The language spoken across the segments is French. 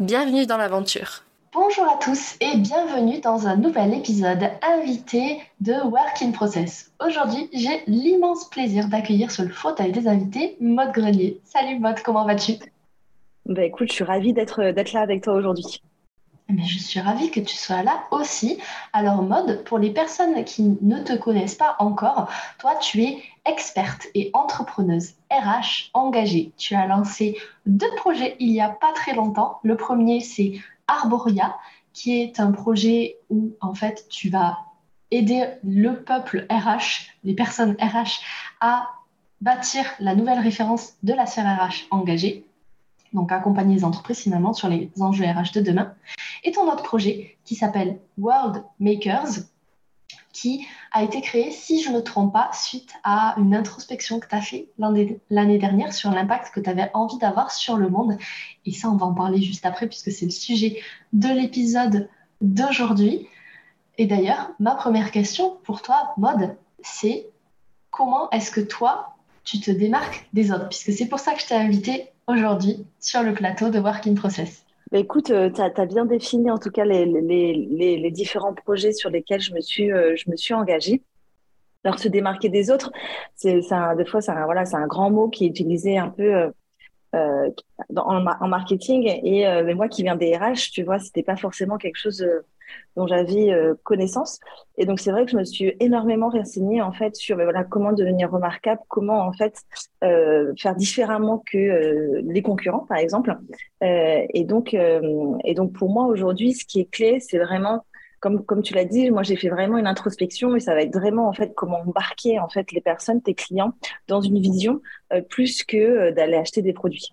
Bienvenue dans l'aventure. Bonjour à tous et bienvenue dans un nouvel épisode invité de Work in Process. Aujourd'hui, j'ai l'immense plaisir d'accueillir sur le fauteuil des invités Maude Grenier. Salut Maude, comment vas-tu? Bah écoute, je suis ravie d'être là avec toi aujourd'hui. Mais je suis ravie que tu sois là aussi. Alors Maude, pour les personnes qui ne te connaissent pas encore, toi tu es experte et entrepreneuse RH engagée. Tu as lancé deux projets il n'y a pas très longtemps. Le premier, c'est Arboria, qui est un projet où en fait tu vas aider le peuple RH, les personnes RH, à bâtir la nouvelle référence de la sphère RH engagée. Donc accompagner les entreprises finalement sur les enjeux RH de demain. Et ton autre projet qui s'appelle World Makers, qui a été créé, si je ne me trompe pas, suite à une introspection que tu as fait l'année dernière sur l'impact que tu avais envie d'avoir sur le monde. Et ça, on va en parler juste après, puisque c'est le sujet de l'épisode d'aujourd'hui. Et d'ailleurs, ma première question pour toi, Mode, c'est comment est-ce que toi, tu te démarques des autres? Puisque c'est pour ça que je t'ai invité aujourd'hui sur le plateau de Work in Process. Bah, écoute, euh, tu as, bien défini en tout cas les, différents projets sur lesquels je me suis, euh, je me suis engagée. Alors, se démarquer des autres, c'est des fois, c'est un, grand mot qui est utilisé un peu euh, en, en, marketing. Et mais moi qui viens des RH, tu vois, c'était pas forcément quelque chose dont j'avais euh, connaissance. Et donc, c'est vrai que je me suis énormément renseignée, en fait, sur ben voilà, comment devenir remarquable, comment, en fait, euh, faire différemment que euh, les concurrents, par exemple. et, donc, et donc, pour moi, aujourd'hui, ce qui est clé, c'est vraiment comme, comme, tu l'as dit, moi j'ai fait vraiment une introspection et ça va être vraiment en fait comment embarquer en fait les personnes, tes clients, dans une vision plus que d'aller acheter des produits.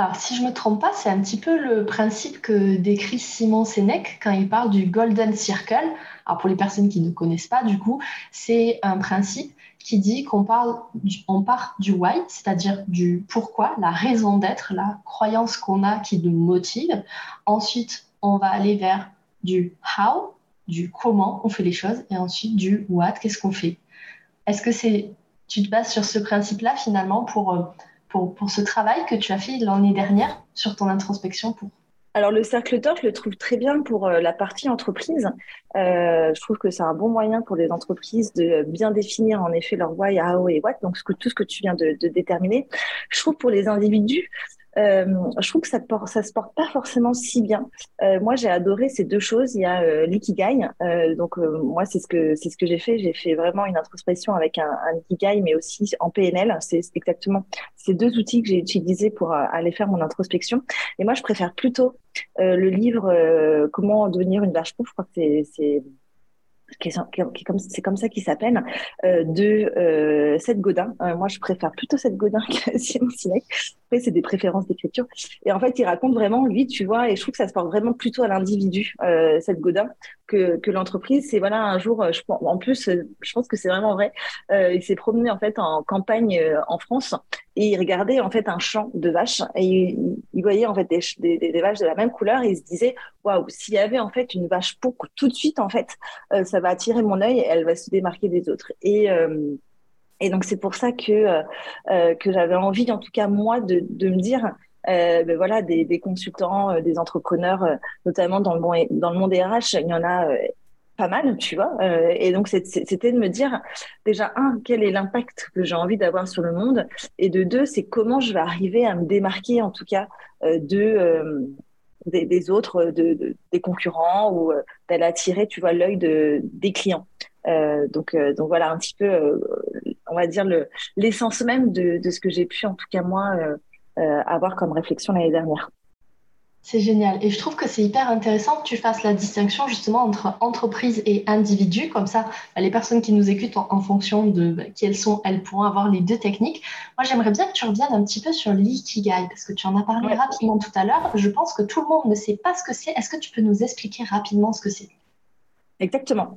Alors, si je ne me trompe pas, c'est un petit peu le principe que décrit Simon Sénèque quand il parle du Golden Circle. Alors, pour les personnes qui ne connaissent pas, du coup, c'est un principe qui dit qu'on on part du why, c'est-à-dire du pourquoi, la raison d'être, la croyance qu'on a qui nous motive. Ensuite, on va aller vers du how, du comment on fait les choses, et ensuite du what, qu'est-ce qu'on fait. Est-ce que c'est, tu te bases sur ce principe-là finalement pour euh, pour, pour ce travail que tu as fait l'année dernière sur ton introspection pour alors le cercle d'or, je le trouve très bien pour euh, la partie entreprise. Euh, je trouve que c'est un bon moyen pour les entreprises de bien définir en effet leur why, how et what, donc tout ce que tu viens de déterminer. Je trouve pour les individus, euh, je trouve que ça, ça se porte pas forcément si bien. Euh, moi, j'ai adoré ces deux choses. Il y a euh, l'ikigai. Euh, donc moi, c'est ce que c'est ce que j'ai fait. J'ai fait vraiment une introspection avec un, un ikigai, mais aussi en PNL. C'est exactement ces deux outils que j'ai utilisés pour aller faire mon introspection. Et moi, je préfère plutôt le livre Comment devenir une vache Je crois que c'est c'est comme ça qu'il s'appelle, euh, de euh, Seth Godin. Euh, moi, je préfère plutôt Seth Godin que Simon Sinek. Après, c'est des préférences d'écriture. Et en fait, il raconte vraiment, lui, tu vois, et je trouve que ça se porte vraiment plutôt à l'individu, euh, Seth Godin, que, que l'entreprise. C'est voilà, un jour, je, en plus, je pense que c'est vraiment vrai. Euh, il s'est promené en fait en campagne euh, en France il regardait en fait un champ de vaches et il, voyait en fait des, des, vaches de la même couleur et il se disait waouh s'il y avait en fait une vache pourpre tout de suite en fait euh, ça va attirer mon œil et elle va se démarquer des autres et euh, et donc c'est pour ça que euh, que j'avais envie en tout cas moi de, de me dire ben voilà des, des consultants des entrepreneurs notamment dans le monde dans le monde RH il y en a pas mal, tu vois. Euh, et donc, c'était de me dire, déjà, un, quel est l'impact que j'ai envie d'avoir sur le monde? Et de deux, c'est comment je vais arriver à me démarquer, en tout cas, euh, de, euh, des, autres, de, des concurrents, ou d'aller attirer, tu vois, l'œil de, des clients. donc, donc, voilà, un petit peu, on va dire, l'essence même de, de ce que j'ai pu, en tout cas, moi, avoir comme réflexion l'année dernière. C'est génial. Et je trouve que c'est hyper intéressant que tu fasses la distinction justement entre entreprise et individu. Comme ça, bah, les personnes qui nous écoutent en, fonction de bah, qui elles sont, elles pourront avoir les deux techniques. Moi, j'aimerais bien que tu reviennes un petit peu sur l'ikigai parce que tu en as parlé rapidement tout à l'heure. Je pense que tout le monde ne sait pas ce que c'est. Est-ce que tu peux nous expliquer rapidement ce que c'est? Exactement.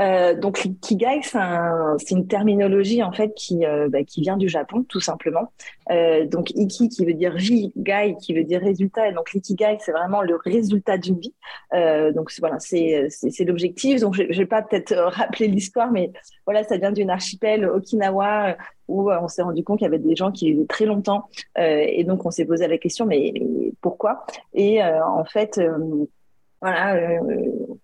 Euh, donc l'ikigai, c'est une terminologie en fait qui, euh, bah, qui vient du Japon, tout simplement. Euh, donc iki qui veut dire vie, gai qui veut dire résultat, et donc l'ikigai c'est vraiment le résultat d'une vie. Euh, donc voilà, c'est l'objectif. Donc je, je vais pas peut-être euh, rappeler l'histoire, mais voilà, ça vient d'une archipel Okinawa où on s'est rendu compte qu'il y avait des gens qui vivaient très longtemps, et donc on s'est posé la question mais, mais pourquoi? Et en fait voilà, euh,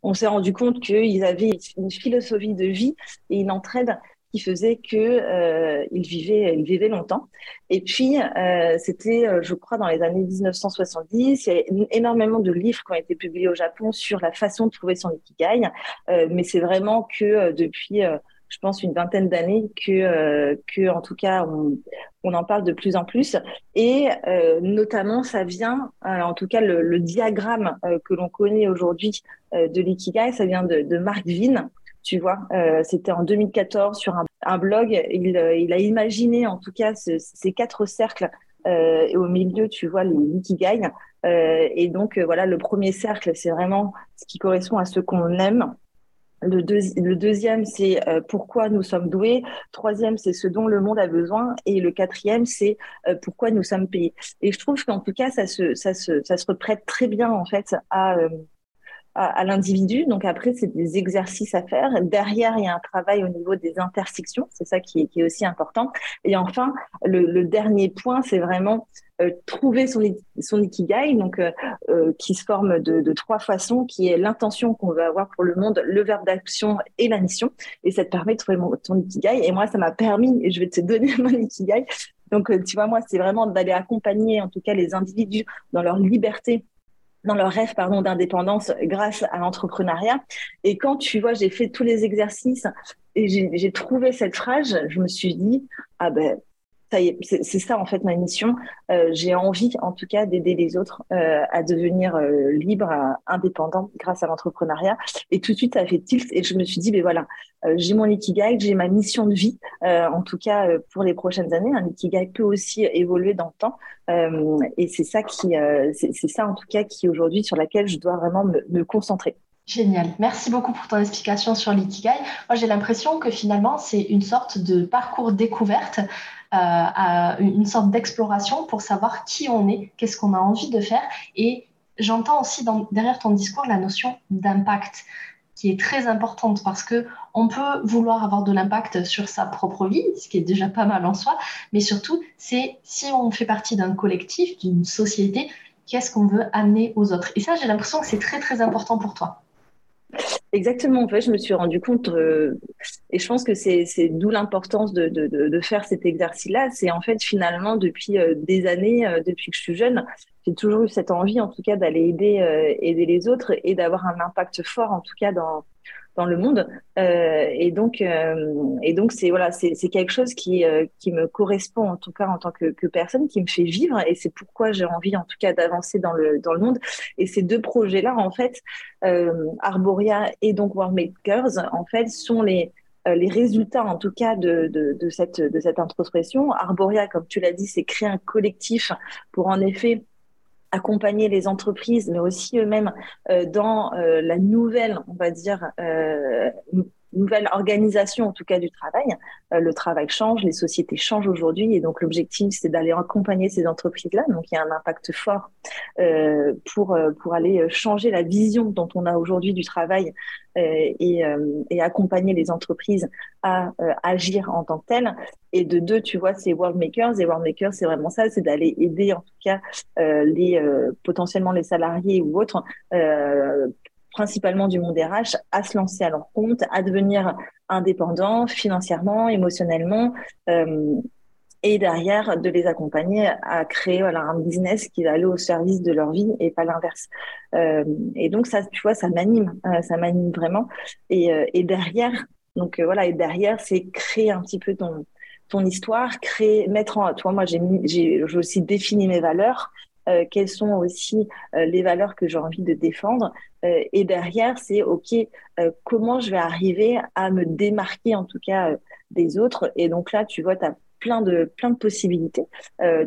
on s'est rendu compte qu'ils avaient une philosophie de vie et une entraide qui faisait que euh, ils vivaient longtemps. Et puis, euh, c'était, je crois, dans les années 1970, il y a énormément de livres qui ont été publiés au Japon sur la façon de trouver son ikigai, mais c'est vraiment que depuis je pense, une vingtaine d'années que, euh, que, en tout cas, on, on, en parle de plus en plus. Et euh, notamment, ça vient, euh, en tout cas, le, le diagramme euh, que l'on connaît aujourd'hui euh, de l'ikigai, ça vient de, de Mark Vin. Tu vois, c'était en 2014 sur un, blog. Il, il, a imaginé, en tout cas, ce, ces quatre cercles. et au milieu, tu vois l'ikigai. et donc, voilà, le premier cercle, c'est vraiment ce qui correspond à ce qu'on aime le, deuxième, c'est euh, pourquoi nous sommes doués. Troisième, c'est ce dont le monde a besoin. Et le quatrième, c'est euh, pourquoi nous sommes payés. Et je trouve qu'en tout cas, ça se, ça se, ça se reprête très bien en fait à, à, l'individu. Donc après, c'est des exercices à faire. Derrière, il y a un travail au niveau des intersections. C'est ça qui est, aussi important. Et enfin, le, dernier point, c'est vraiment euh, trouver son, son ikigai, donc euh, euh, qui se forme de, trois façons, qui est l'intention qu'on veut avoir pour le monde, le verbe d'action et la mission. Et ça te permet de trouver ton ikigai. Et moi, ça m'a permis, et je vais te donner mon ikigai. Donc, tu vois, moi, c'est vraiment d'aller accompagner, en tout cas, les individus dans leur liberté dans leur rêve pardon d'indépendance grâce à l'entrepreneuriat. Et quand tu vois, j'ai fait tous les exercices et j'ai trouvé cette phrase, je me suis dit ah ben c'est ça en fait ma mission. Euh, j'ai envie, en tout cas, d'aider les autres euh, à devenir euh, libres, indépendants grâce à l'entrepreneuriat. Et tout de suite, ça fait tilt et je me suis dit, mais voilà, j'ai mon ikigai, j'ai ma mission de vie, en tout cas pour les prochaines années. Un ikigai peut aussi évoluer dans le temps, et c'est ça qui, ça en tout cas qui aujourd'hui sur laquelle je dois vraiment me, me concentrer. Génial. Merci beaucoup pour ton explication sur l'ikigai. Moi, j'ai l'impression que finalement, c'est une sorte de parcours découverte à une sorte d'exploration pour savoir qui on est, qu'est-ce qu'on a envie de faire. Et j'entends aussi derrière ton discours la notion d'impact qui est très importante parce que on peut vouloir avoir de l'impact sur sa propre vie, ce qui est déjà pas mal en soi, mais surtout, c'est si on fait partie d'un collectif, d'une société, qu'est-ce qu'on veut amener aux autres. Et ça, j'ai l'impression que c'est très très important pour toi. Exactement, en fait, je me suis rendu compte, euh, et je pense que c'est d'où l'importance de, de, de, faire cet exercice-là. C'est en fait finalement depuis euh, des années, euh, depuis que je suis jeune, j'ai toujours eu cette envie, en tout cas, d'aller aider, aider les autres et d'avoir un impact fort, en tout cas, dans, dans le monde. Euh, et donc, euh, et donc c'est voilà, c'est quelque chose qui euh, qui me correspond en tout cas en tant que, que personne, qui me fait vivre. Et c'est pourquoi j'ai envie en tout cas d'avancer dans le dans le monde. Et ces deux projets-là, en fait, Arboria et donc Worldmakers, en fait, sont les les résultats, en tout cas, de, de, de cette, de cette introspection. Arboria, comme tu l'as dit, c'est créer un collectif pour en effet accompagner les entreprises, mais aussi eux-mêmes euh, dans euh, la nouvelle, on va dire, euh, nouvelle organisation en tout cas du travail. Euh, le travail change, les sociétés changent aujourd'hui et donc l'objectif c'est d'aller accompagner ces entreprises-là. Donc il y a un impact fort euh, pour euh, pour aller changer la vision dont on a aujourd'hui du travail et, et, accompagner les entreprises à agir en tant que telles. Et de deux, tu vois, c'est World Makers et World Makers c'est vraiment ça, c'est d'aller aider en tout cas les potentiellement les salariés ou autres principalement du monde RH, à se lancer à leur compte, à devenir indépendants financièrement, émotionnellement, euh, et derrière de les accompagner à créer voilà, un business qui va aller au service de leur vie et pas l'inverse. Euh, et donc ça, tu vois, ça m'anime, euh, ça m'anime vraiment. Et, et derrière, donc voilà, et derrière, c'est créer un petit peu ton ton histoire, créer, mettre en, toi, moi, j'ai j'ai aussi défini mes valeurs, quelles sont aussi les valeurs que j'ai envie de défendre. et derrière, c'est OK, comment je vais arriver à me démarquer en tout cas des autres. Et donc là, tu vois, tu as plein de, plein de possibilités.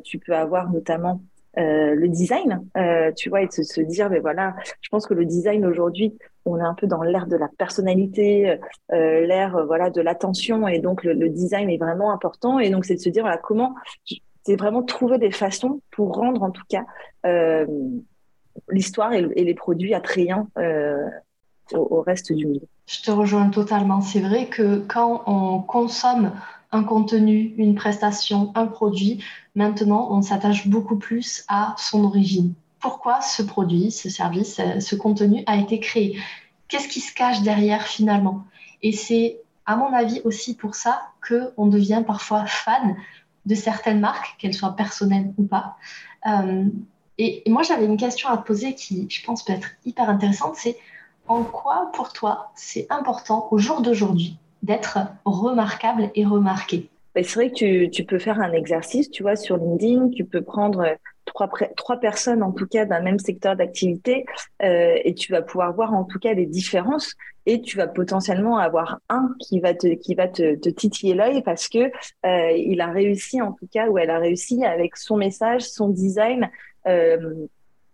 tu peux avoir notamment euh, le design, euh, tu vois, et de se, dire, mais voilà, je pense que le design aujourd'hui, on est un peu dans l'ère de la personnalité, euh, l'ère voilà de l'attention, et donc le, design est vraiment important. Et donc c'est de se dire, voilà, comment, c'est vraiment trouver des façons pour rendre en tout cas l'histoire et, les produits attrayants au, au reste du monde. Je te rejoins totalement. C'est vrai que quand on consomme un contenu, une prestation, un produit. Maintenant, on s'attache beaucoup plus à son origine. Pourquoi ce produit, ce service, euh, ce contenu a été créé? Qu'est-ce qui se cache derrière finalement? Et c'est, à mon avis, aussi pour ça qu'on devient parfois fan de certaines marques, qu'elles soient personnelles ou pas. Euh, et, moi, j'avais une question à te poser qui, je pense, peut être hyper intéressante. C'est en quoi, pour toi, c'est important au jour d'aujourd'hui d'être remarquable et remarqué. C'est vrai que tu, peux faire un exercice, tu vois, sur LinkedIn, tu peux prendre trois, trois personnes, en tout cas, d'un même secteur d'activité, euh, et tu vas pouvoir voir, en tout cas, les différences, et tu vas potentiellement avoir un qui va te, titiller l'œil parce que euh, il a réussi, en tout cas, ou elle a réussi avec son message, son design, euh,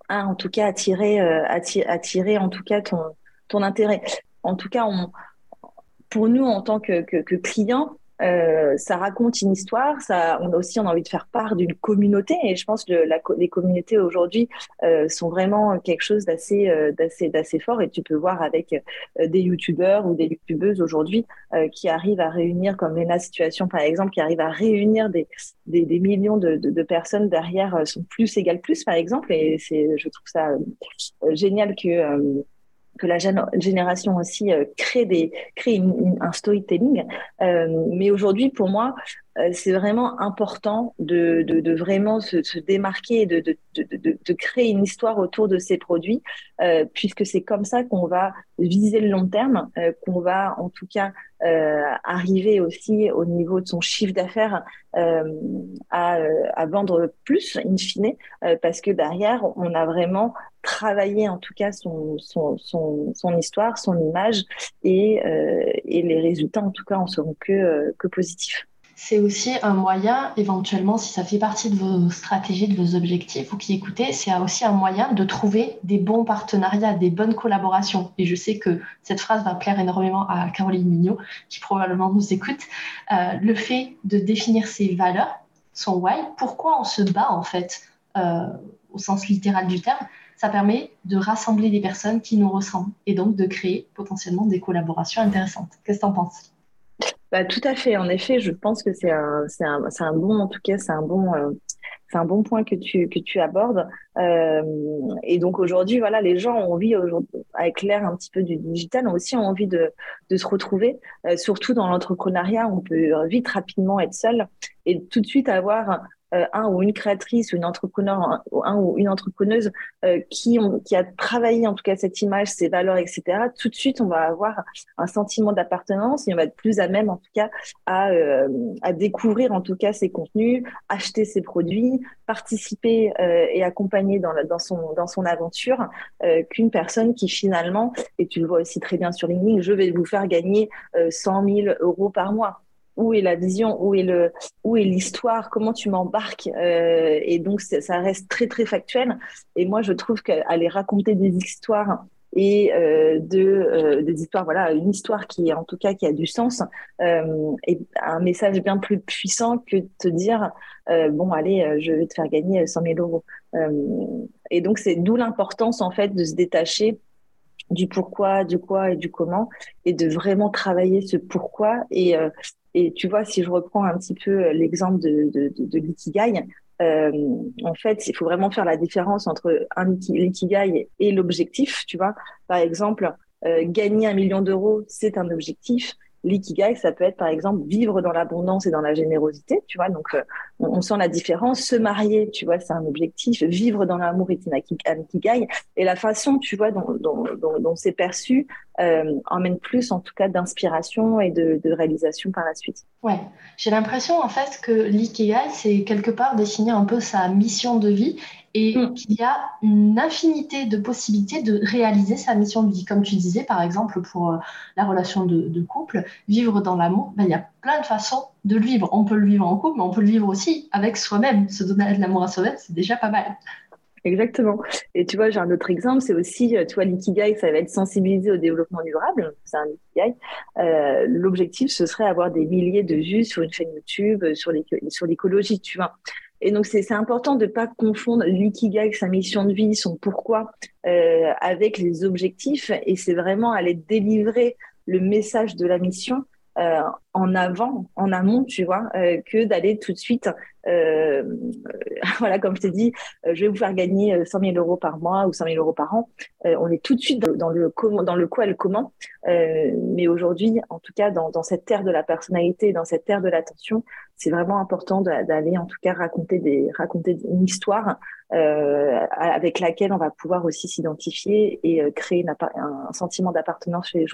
à, en tout cas, attirer, attirer, en tout cas, ton, intérêt. En tout cas, pour nous, en tant que, clients, euh, ça raconte une histoire. Ça, on a aussi on a envie de faire part d'une communauté, et je pense que les communautés aujourd'hui euh, sont vraiment quelque chose d'assez, euh, d'assez, d'assez fort. Et tu peux voir avec des youtubeurs ou des youtubeuses aujourd'hui qui arrivent à réunir, comme Lena Situation par exemple, qui arrivent à réunir des, des, des millions de, de, de, personnes derrière son plus égal plus, par exemple. Et c'est, je trouve ça génial que que la génération aussi euh, crée des crée un storytelling. Euh, mais aujourd'hui, pour moi, c'est vraiment important de, de, de vraiment se, se, démarquer, de, de, de, créer une histoire autour de ces produits, euh, puisque c'est comme ça qu'on va viser le long terme, euh, qu'on va en tout cas euh, arriver aussi au niveau de son chiffre d'affaires à, à, vendre plus, in fine, parce que derrière, on a vraiment travaillé en tout cas son, son, son, son histoire, son image, et, et les résultats en tout cas en seront que, que positifs c'est aussi un moyen, éventuellement, si ça fait partie de vos stratégies, de vos objectifs, vous qui écoutez, c'est aussi un moyen de trouver des bons partenariats, des bonnes collaborations. Et je sais que cette phrase va plaire énormément à Caroline Mignot, qui probablement nous écoute. Euh, le fait de définir ses valeurs, son why, pourquoi on se bat en fait, euh, au sens littéral du terme, ça permet de rassembler des personnes qui nous ressemblent et donc de créer potentiellement des collaborations intéressantes. Qu'est-ce que tu en penses? Bah, tout à fait. En effet, je pense que c'est un, c'est un, un bon, en tout cas, c'est un bon, euh, c'est un bon point que tu, que tu abordes. Euh, et donc aujourd'hui, voilà, les gens ont envie, avec l'ère un petit peu du digital, ont aussi envie de, de se retrouver. Euh, surtout dans l'entrepreneuriat, on peut vite, rapidement être seul et tout de suite avoir euh, un ou une créatrice ou une entrepreneur, un, ou une entrepreneuse euh, qui, ont, qui a travaillé en tout cas cette image, ses valeurs, etc., tout de suite, on va avoir un sentiment d'appartenance et on va être plus à même en tout cas à, euh, à découvrir en tout cas ses contenus, acheter ses produits, participer et accompagner dans, la, dans, son, dans son aventure qu'une personne qui finalement, et tu le vois aussi très bien sur LinkedIn, je vais vous faire gagner 100 000 euros par mois où est la vision, où est le, où est l'histoire, comment tu m'embarques. Euh, et donc ça reste très très factuel. Et moi je trouve qu'aller raconter des histoires et euh, de euh, des histoires, voilà, une histoire qui en tout cas qui a du sens euh, est un message bien plus puissant que de te dire bon allez, je vais te faire gagner 100 000 euros. et donc c'est d'où l'importance en fait de se détacher du pourquoi, du quoi et du comment, et de vraiment travailler ce pourquoi. Et, euh, et tu vois, si je reprends un petit peu l'exemple de, de, de, de l'ikigai, euh, en fait, il faut vraiment faire la différence entre un l'ikigai et l'objectif. Tu vois, par exemple, euh, gagner un million d'euros, c'est un objectif l'ikigai, ça peut être par exemple vivre dans l'abondance et dans la générosité, tu vois. Donc, euh, on, sent la différence. Se marier, tu vois, c'est un objectif. Vivre dans l'amour est un ikigai. Et la façon, tu vois, dont, c'est perçu euh, emmène plus, en tout cas, d'inspiration et de, réalisation par la suite. Ouais, j'ai l'impression en fait que l'ikigai, c'est quelque part définir un peu sa mission de vie et mm. qu'il y a une infinité de possibilités de réaliser sa mission de vie. Comme tu disais, par exemple, pour euh, la relation de, couple, vivre dans l'amour, ben, il y a plein de façons de le vivre. On peut le vivre en couple, mais on peut le vivre aussi avec soi-même. Se donner de l'amour à soi-même, c'est déjà pas mal. Exactement. Et tu vois, j'ai un autre exemple, c'est aussi, euh, tu vois, l'ikigai, ça va être sensibiliser au développement durable. C'est un ikigai. Euh, L'objectif, ce serait avoir des milliers de vues sur une chaîne YouTube, sur l'écologie, tu vois. Et donc, c'est important de ne pas confondre l'ikigai, sa mission de vie, son pourquoi, euh, avec les objectifs. Et c'est vraiment aller délivrer le message de la mission euh, en avant, en amont, tu vois, euh, que d'aller tout de suite, euh, voilà, comme je t'ai dit, je vais vous faire gagner 100 000 euros par mois ou 100 000 euros par an. on est tout de suite dans, le comment, dans le quoi et le comment. mais aujourd'hui, en tout cas, dans, dans cette terre de la personnalité, dans cette terre de l'attention, c'est vraiment important d'aller, en tout cas, raconter des, raconter une histoire avec laquelle on va pouvoir aussi s'identifier et créer un, sentiment d'appartenance chez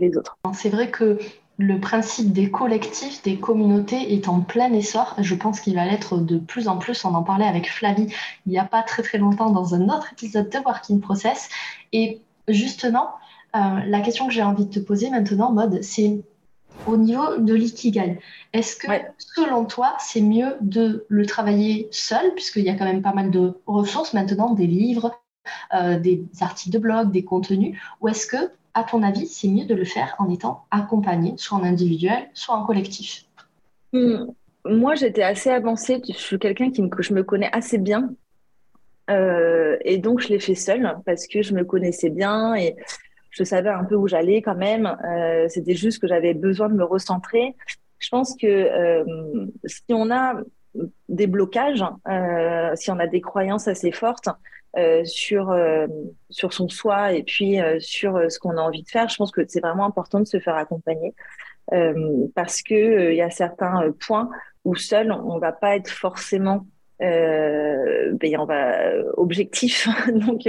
les autres. C'est vrai que le principe des collectifs, des communautés est en plein essor. Je pense qu'il va l'être de plus en plus. On en parlait avec Flavie il n'y a pas très très longtemps dans un autre épisode de Working Process. Et justement, euh, la question que j'ai envie de te poser maintenant, Mode, c'est au niveau de l'ikigai. Est-ce que selon toi, c'est mieux de le travailler seul, puisqu'il y a quand même pas mal de ressources maintenant, des livres, euh, des articles de blog, des contenus, ou est-ce que à ton avis, c'est mieux de le faire en étant accompagné, soit en individuel, soit en collectif hmm. Moi, j'étais assez avancée. Je suis quelqu'un qui me, je me connais assez bien. Euh, et donc, je l'ai fait seule parce que je me connaissais bien et je savais un peu où j'allais quand même. Euh, c'était juste que j'avais besoin de me recentrer. Je pense que euh, si on a des blocages, si on a des croyances assez fortes, euh, sur euh, sur son soi et puis euh, sur ce qu'on a envie de faire. Je pense que c'est vraiment important de se faire accompagner parce que il y a certains points où seul on va pas être forcément ben, on va objectif donc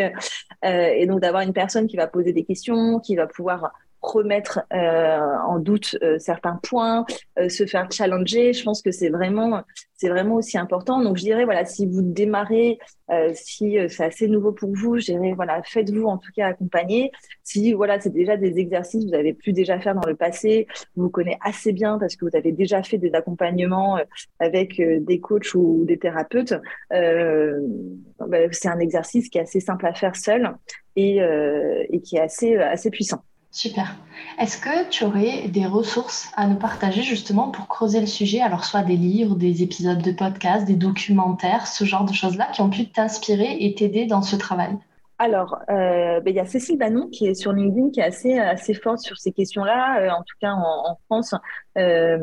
et donc d'avoir une personne qui va poser des questions qui va pouvoir remettre euh, en doute euh, certains points, euh, se faire challenger. Je pense que c'est vraiment, c'est vraiment aussi important. Donc, je dirais, voilà, si vous démarrez, si c'est assez nouveau pour vous, je dirais, voilà, faites-vous en tout cas accompagner. Si, voilà, c'est déjà des exercices que vous avez pu déjà faire dans le passé, vous connaissez assez bien parce que vous avez déjà fait des accompagnements avec des coachs ou des thérapeutes, ben, c'est un exercice qui est assez simple à faire seul et, et qui est assez, assez puissant. Super. Est-ce que tu aurais des ressources à nous partager justement pour creuser le sujet? Alors, soit des livres, des épisodes de podcast, des documentaires, ce genre de choses-là qui ont pu t'inspirer et t'aider dans ce travail? Alors, euh, ben, il y a Cécile Banon qui est sur LinkedIn, qui est assez, forte sur ces questions-là. Euh, en tout cas, en, France, euh,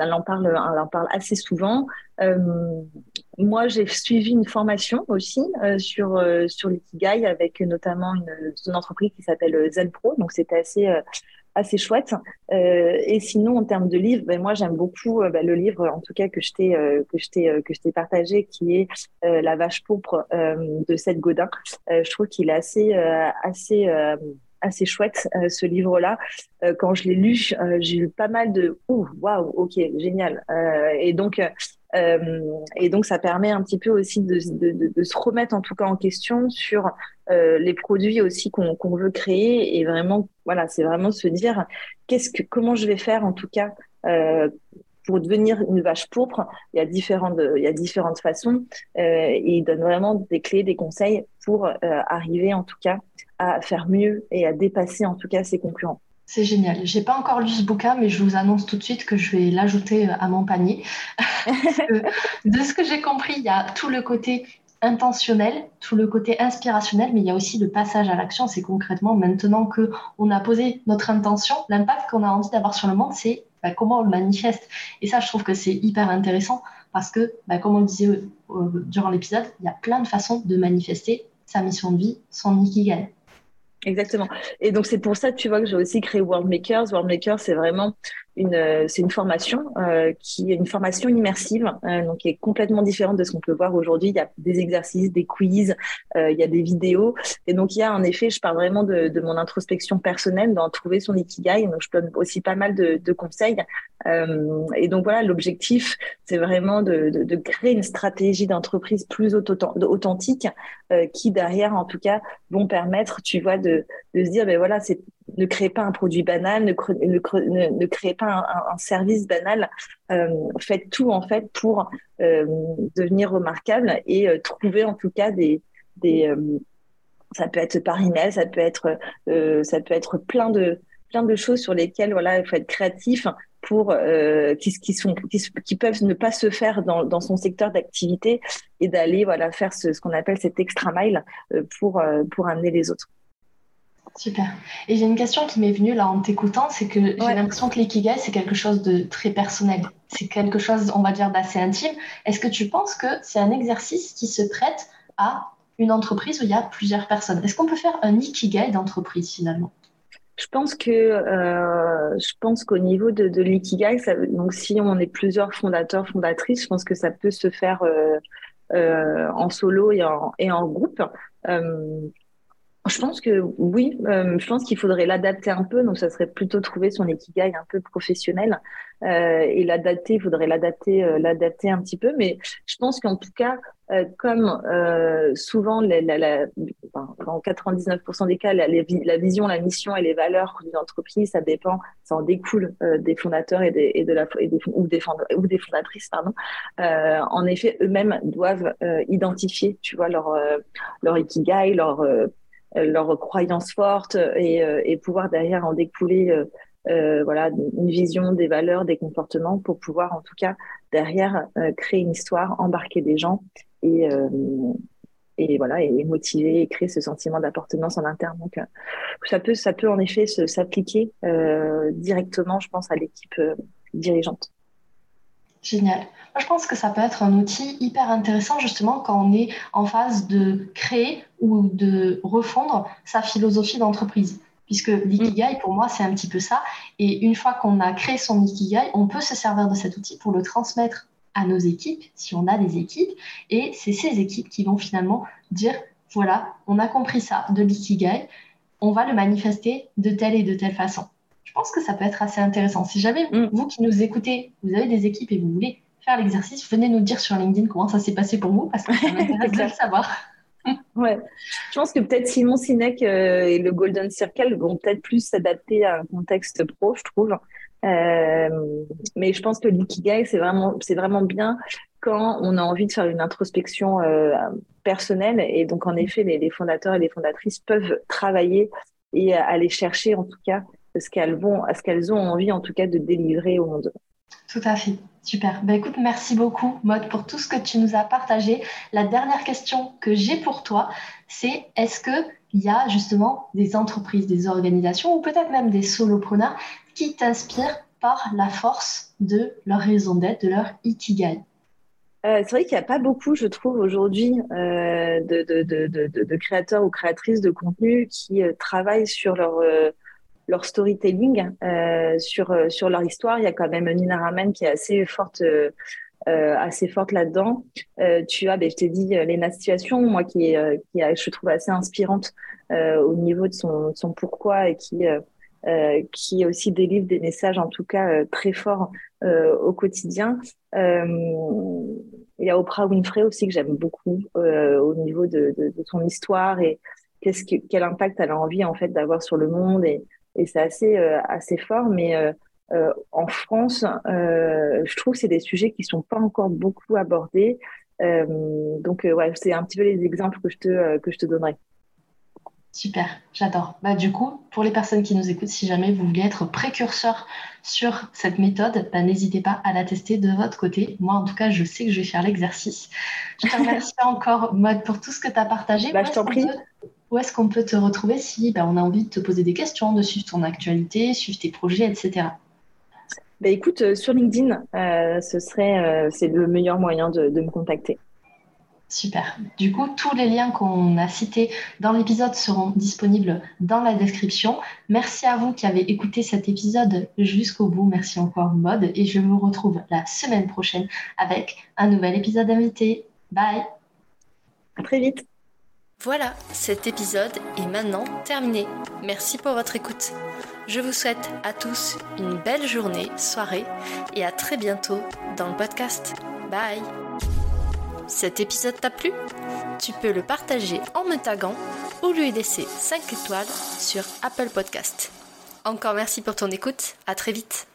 elle en parle assez souvent. Moi, j'ai suivi une formation aussi sur, sur l'ikigai avec notamment une, une entreprise qui s'appelle Zelpro. Donc, c'était assez assez chouette. Euh, et sinon, en termes de livres, ben, moi j'aime beaucoup euh, ben, le livre, en tout cas que je t'ai euh, que je partagé, qui est La vache pourpre de Seth Godin. je trouve qu'il est assez assez assez chouette ce livre-là. quand je l'ai lu, j'ai eu pas mal de ouh waouh ok génial. et donc euh, et donc, ça permet un petit peu aussi de, de, de, se remettre en tout cas en question sur euh, les produits aussi qu'on veut créer et vraiment, voilà, c'est vraiment se dire qu'est-ce que, comment je vais faire en tout cas euh, pour devenir une vache pourpre. Il y a différentes, il y a différentes façons et il donne vraiment des clés, des conseils pour arriver en tout cas à faire mieux et à dépasser en tout cas ses concurrents. C'est génial. J'ai pas encore lu ce bouquin, mais je vous annonce tout de suite que je vais l'ajouter euh, à mon panier. de ce que j'ai compris, il y a tout le côté intentionnel, tout le côté inspirationnel, mais il y a aussi le passage à l'action. C'est concrètement maintenant que on a posé notre intention, l'impact qu'on a envie d'avoir sur le monde, c'est bah, comment on le manifeste. Et ça, je trouve que c'est hyper intéressant parce que, bah, comme on le disait euh, durant l'épisode, il y a plein de façons de manifester sa mission de vie, son ikigai. Exactement. Et donc, c'est pour ça, tu vois, que j'ai aussi créé World Makers. Makers, c'est vraiment euh, c'est une formation euh, qui est une formation immersive, euh, donc qui est complètement différente de ce qu'on peut voir aujourd'hui. Il y a des exercices, des quiz, il y a des vidéos, et donc il y a en effet, je parle vraiment de, mon introspection personnelle, d'en trouver son ikigai. Donc je donne aussi pas mal de, conseils. et donc voilà, l'objectif, c'est vraiment de, de, créer une stratégie d'entreprise plus authentique, qui derrière, en tout cas, vont permettre, tu vois, de, de se dire, ben voilà, c'est ne créez pas un produit banal, ne, créez pas un, service banal. Euh, faites tout en fait pour euh, devenir remarquable et euh, trouver en tout cas des, ça peut être par email, ça peut être ça peut être plein de choses sur lesquelles voilà il faut être créatif pour qui, peuvent ne pas se faire dans, son secteur d'activité et d'aller voilà faire ce, qu'on appelle cet extra mile pour amener les autres. Super. Et j'ai une question qui m'est venue là en t'écoutant, c'est que j'ai l'impression que l'ikigai, c'est quelque chose de très personnel. C'est quelque chose, on va dire, d'assez intime. Est-ce que tu penses que c'est un exercice qui se prête à une entreprise où il y a plusieurs personnes? Est-ce qu'on peut faire un ikigai d'entreprise finalement? Je pense que euh, je pense qu'au niveau de, de l'ikigai, donc si on est plusieurs fondateurs, fondatrices, je pense que ça peut se faire euh, euh, en solo et en, et en groupe. Je pense que oui, euh, je pense qu'il faudrait l'adapter un peu. Donc, ça serait plutôt trouver son ikigai un peu professionnel euh, et l'adapter. Il faudrait l'adapter, euh, l'adapter un petit peu. Mais je pense qu'en tout cas, euh, comme euh, souvent, la, la, la, en 99% des cas, la, la, vision, la mission et les valeurs d'une entreprise, ça dépend, ça en découle des fondateurs et des, et de la et des, ou, des, ou des fondatrices, pardon. en effet, eux-mêmes doivent identifier, tu vois, leur leur ikigai, leur euh, leurs croyances fortes et, euh, et, pouvoir derrière en découler euh, voilà une vision des valeurs, des comportements pour pouvoir en tout cas derrière créer une histoire, embarquer des gens et et voilà et motiver et créer ce sentiment d'appartenance en interne. Donc ça peut ça peut en effet s'appliquer directement, je pense, à l'équipe dirigeante. Génial. Moi, je pense que ça peut être un outil hyper intéressant justement quand on est en phase de créer ou de refondre sa philosophie d'entreprise. Puisque l'ikigai, pour moi, c'est un petit peu ça. Et une fois qu'on a créé son ikigai, on peut se servir de cet outil pour le transmettre à nos équipes, si on a des équipes. Et c'est ces équipes qui vont finalement dire, voilà, on a compris ça de l'ikigai, on va le manifester de telle et de telle façon je pense que ça peut être assez intéressant. Si jamais mm. vous qui nous écoutez, vous avez des équipes et vous voulez faire l'exercice, venez nous dire sur LinkedIn comment ça s'est passé pour vous, parce que ça m'intéresse de le savoir. ouais, je pense que peut-être Simon Sinek euh, et le Golden Circle vont peut-être plus s'adapter à un contexte pro, je trouve. Euh, mais je pense que l'ikigai, c'est vraiment, c'est vraiment bien quand on a envie de faire une introspection euh, personnelle. Et donc, en effet, les, les, fondateurs et les fondatrices peuvent travailler et aller chercher, en tout cas, ce qu'elles vont, à ce qu'elles ont envie en tout cas de délivrer au monde. Tout à fait. Super. Ben écoute, merci beaucoup, Maud, pour tout ce que tu nous as partagé. La dernière question que j'ai pour toi, c'est est-ce qu'il y a justement des entreprises, des organisations ou peut-être même des solopreneurs qui t'inspirent par la force de leur raison d'être, de leur ikigai? Euh, c'est vrai qu'il n'y a pas beaucoup, je trouve, aujourd'hui, euh, de, de, de, de, créateurs ou créatrices de contenu qui euh, travaillent sur leur, leur storytelling euh, sur euh, sur leur histoire. Il y a quand même Nina Ramen qui est assez forte. Euh, assez forte là-dedans. tu as, ben, je t'ai dit, Lena Situation, moi qui, qui je trouve assez inspirante au niveau de son, son pourquoi et qui, qui aussi délivre des messages en tout cas très forts au quotidien. il y a Oprah Winfrey aussi que j'aime beaucoup au niveau de, de, son histoire et qu'est-ce que, quel impact elle a envie en fait d'avoir sur le monde et c'est assez, euh, assez fort. Mais euh, euh, en France, je trouve que c'est des sujets qui sont pas encore beaucoup abordés. donc, ouais, c'est un petit peu les exemples que je te, que je te donnerai. Super, j'adore. Bah, du coup, pour les personnes qui nous écoutent, si jamais vous voulez être précurseur sur cette méthode, bah, n'hésitez pas à la tester de votre côté. Moi, en tout cas, je sais que je vais faire l'exercice. Je te remercie encore, Maud, pour tout ce que tu as partagé. Bah, je t'en prie. Où est-ce qu'on peut te retrouver si ben, on a envie de te poser des questions, de suivre ton actualité, suivre tes projets, etc. Ben, écoute, euh, sur LinkedIn, euh, ce serait, euh, c'est le meilleur moyen de, me contacter. Super. Du coup, tous les liens qu'on a cités dans l'épisode seront disponibles dans la description. Merci à vous qui avez écouté cet épisode jusqu'au bout. Merci encore Mode et je vous retrouve la semaine prochaine avec un nouvel épisode invité. Bye. À très vite. Voilà, cet épisode est maintenant terminé. Merci pour votre écoute. Je vous souhaite à tous une belle journée, soirée et à très bientôt dans le podcast. Bye cet épisode t'a plu? Tu peux le partager en me taguant ou lui laisser 5 étoiles sur Apple Podcast. Encore merci pour ton écoute, à très vite